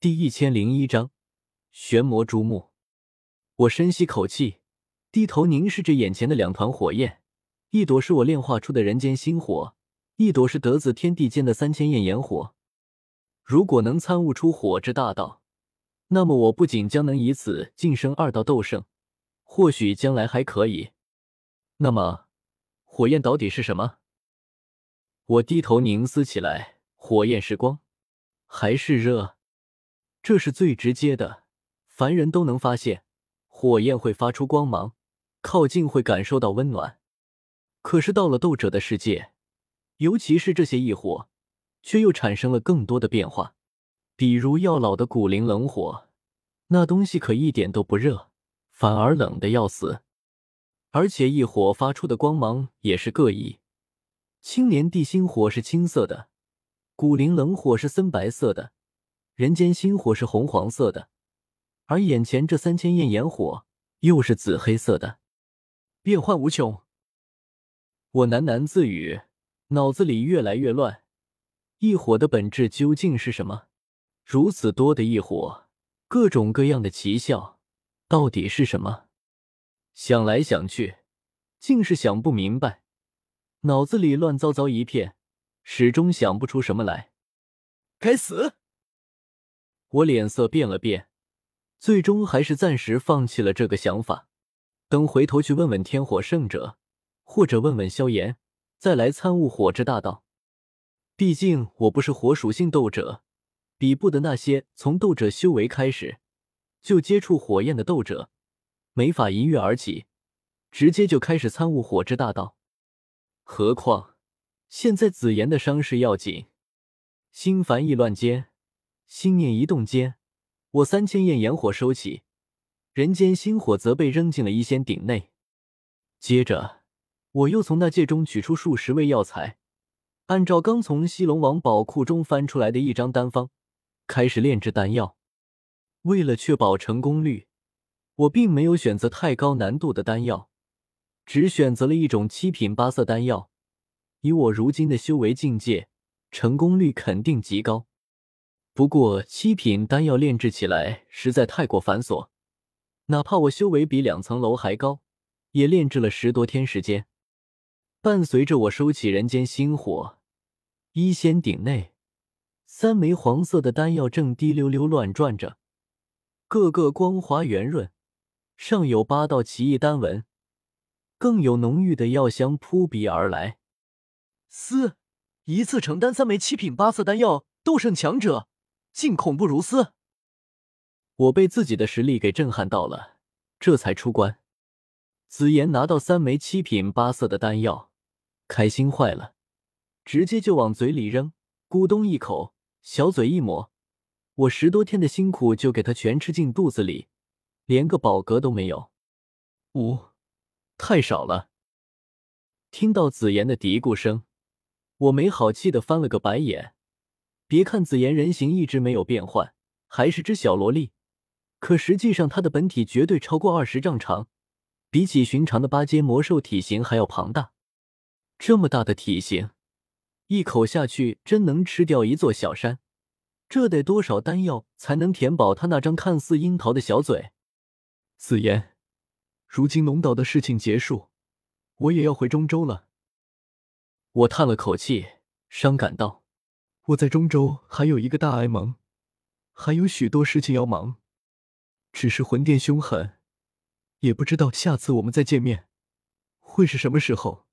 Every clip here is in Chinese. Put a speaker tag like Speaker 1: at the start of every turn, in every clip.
Speaker 1: 第一千零一章玄魔朱木。我深吸口气，低头凝视着眼前的两团火焰，一朵是我炼化出的人间星火，一朵是得自天地间的三千焰炎火。如果能参悟出火之大道，那么我不仅将能以此晋升二道斗圣，或许将来还可以。那么，火焰到底是什么？我低头凝思起来，火焰是光，还是热？这是最直接的，凡人都能发现，火焰会发出光芒，靠近会感受到温暖。可是到了斗者的世界，尤其是这些异火，却又产生了更多的变化。比如药老的古灵冷火，那东西可一点都不热，反而冷的要死。而且异火发出的光芒也是各异，青莲地心火是青色的，古灵冷火是深白色的。人间星火是红黄色的，而眼前这三千焰炎火又是紫黑色的，变幻无穷。我喃喃自语，脑子里越来越乱。异火的本质究竟是什么？如此多的异火，各种各样的奇效，到底是什么？想来想去，竟是想不明白，脑子里乱糟糟一片，始终想不出什么来。
Speaker 2: 该死！
Speaker 1: 我脸色变了变，最终还是暂时放弃了这个想法。等回头去问问天火圣者，或者问问萧炎，再来参悟火之大道。毕竟我不是火属性斗者，比不得那些从斗者修为开始就接触火焰的斗者，没法一跃而起，直接就开始参悟火之大道。何况现在紫妍的伤势要紧，心烦意乱间。心念一动间，我三千焰炎火收起，人间星火则被扔进了一仙鼎内。接着，我又从那戒中取出数十味药材，按照刚从西龙王宝库中翻出来的一张丹方，开始炼制丹药。为了确保成功率，我并没有选择太高难度的丹药，只选择了一种七品八色丹药。以我如今的修为境界，成功率肯定极高。不过七品丹药炼制起来实在太过繁琐，哪怕我修为比两层楼还高，也炼制了十多天时间。伴随着我收起人间星火，一仙鼎内三枚黄色的丹药正滴溜溜乱转着，个个光滑圆润，上有八道奇异丹纹，更有浓郁的药香扑鼻而来。
Speaker 2: 嘶！一次承担三枚七品八色丹药，斗圣强者。竟恐怖如斯！
Speaker 1: 我被自己的实力给震撼到了，这才出关。紫妍拿到三枚七品八色的丹药，开心坏了，直接就往嘴里扔，咕咚一口，小嘴一抹，我十多天的辛苦就给他全吃进肚子里，连个饱嗝都没有。五，太少了。听到紫妍的嘀咕声，我没好气的翻了个白眼。别看紫妍人形一直没有变换，还是只小萝莉，可实际上她的本体绝对超过二十丈长，比起寻常的八阶魔兽体型还要庞大。这么大的体型，一口下去真能吃掉一座小山。这得多少丹药才能填饱他那张看似樱桃的小嘴？
Speaker 2: 紫妍，如今龙岛的事情结束，我也要回中州了。
Speaker 1: 我叹了口气，伤感道。
Speaker 2: 我在中州还有一个大爱盟，还有许多事情要忙。只是魂殿凶狠，也不知道下次我们再见面会是什么时候。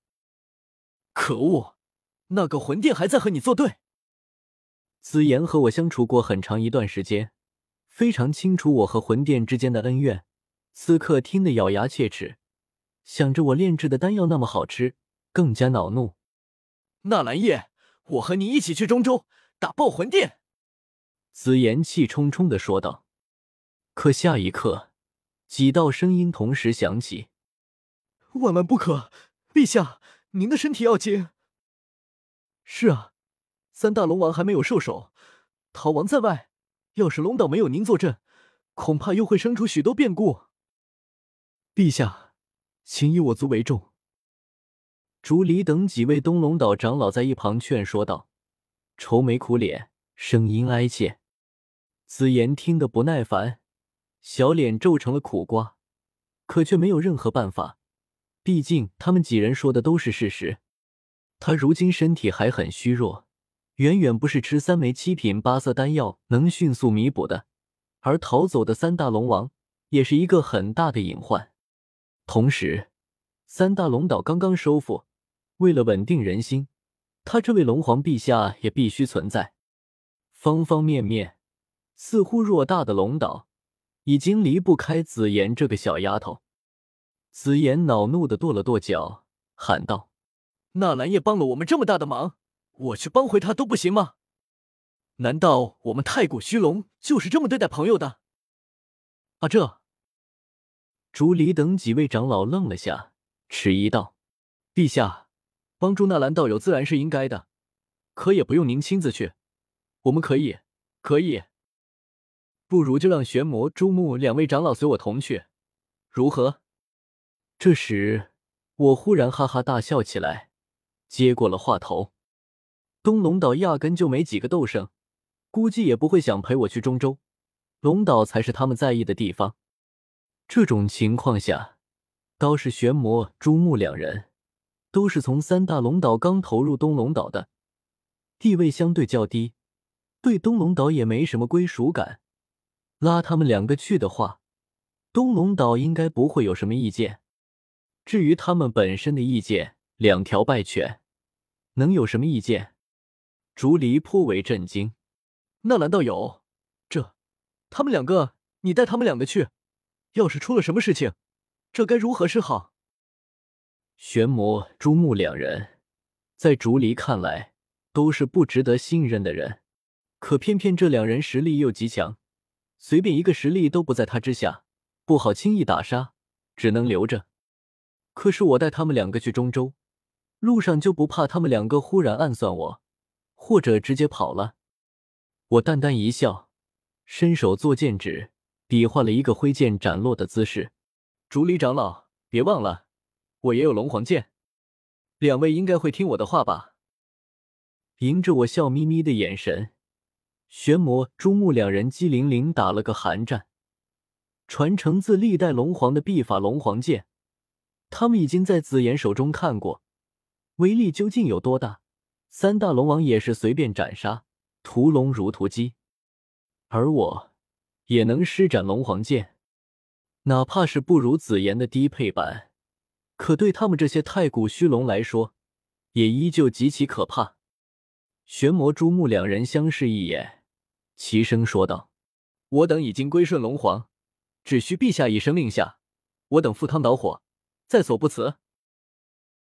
Speaker 1: 可恶，那个魂殿还在和你作对。紫妍和我相处过很长一段时间，非常清楚我和魂殿之间的恩怨。此刻听得咬牙切齿，想着我炼制的丹药那么好吃，更加恼怒。
Speaker 2: 纳兰叶。我和你一起去中州打爆魂殿。”
Speaker 1: 紫妍气冲冲的说道。可下一刻，几道声音同时响起：“
Speaker 2: 万万不可！陛下，您的身体要紧。”“是啊，三大龙王还没有受首，逃亡在外。要是龙岛没有您坐镇，恐怕又会生出许多变故。”“陛下，请以我族为重。”
Speaker 1: 竹离等几位东龙岛长老在一旁劝说道，愁眉苦脸，声音哀切。紫妍听得不耐烦，小脸皱成了苦瓜，可却没有任何办法。毕竟他们几人说的都是事实。他如今身体还很虚弱，远远不是吃三枚七品八色丹药能迅速弥补的。而逃走的三大龙王也是一个很大的隐患。同时，三大龙岛刚刚收复，为了稳定人心，他这位龙皇陛下也必须存在。方方面面，似乎偌大的龙岛已经离不开紫妍这个小丫头。紫妍恼怒的跺了跺脚，喊道：“
Speaker 2: 纳兰叶帮了我们这么大的忙，我去帮回他都不行吗？难道我们太古虚龙就是这么对待朋友的？”啊，这……
Speaker 1: 竹离等几位长老愣了下，迟疑道：“
Speaker 2: 陛下，帮助纳兰道友自然是应该的，可也不用您亲自去。我们可以，可以。不如就让玄魔、朱木两位长老随我同去，如何？”
Speaker 1: 这时，我忽然哈哈大笑起来，接过了话头。东龙岛压根就没几个斗圣，估计也不会想陪我去中州。龙岛才是他们在意的地方。这种情况下，倒是玄魔、朱木两人都是从三大龙岛刚投入东龙岛的，地位相对较低，对东龙岛也没什么归属感。拉他们两个去的话，东龙岛应该不会有什么意见。至于他们本身的意见，两条败犬，能有什么意见？竹离颇为震惊。
Speaker 2: 纳兰道友，这他们两个，你带他们两个去，要是出了什么事情，这该如何是好？
Speaker 1: 玄魔、朱木两人，在竹离看来都是不值得信任的人，可偏偏这两人实力又极强，随便一个实力都不在他之下，不好轻易打杀，只能留着。可是我带他们两个去中州，路上就不怕他们两个忽然暗算我，或者直接跑了？我淡淡一笑，伸手做剑指，比划了一个挥剑斩落的姿势。
Speaker 2: 竹离长老，别忘了，我也有龙皇剑，两位应该会听我的话吧？
Speaker 1: 迎着我笑眯眯的眼神，玄魔、朱木两人机灵灵打了个寒战。传承自历代龙皇的秘法龙皇剑。他们已经在紫妍手中看过，威力究竟有多大？三大龙王也是随便斩杀，屠龙如屠鸡。而我也能施展龙皇剑，哪怕是不如紫妍的低配版，可对他们这些太古虚龙来说，也依旧极其可怕。玄魔、朱木两人相视一眼，齐声说道：“
Speaker 2: 我等已经归顺龙皇，只需陛下一声令下，我等赴汤蹈火。”在所不辞。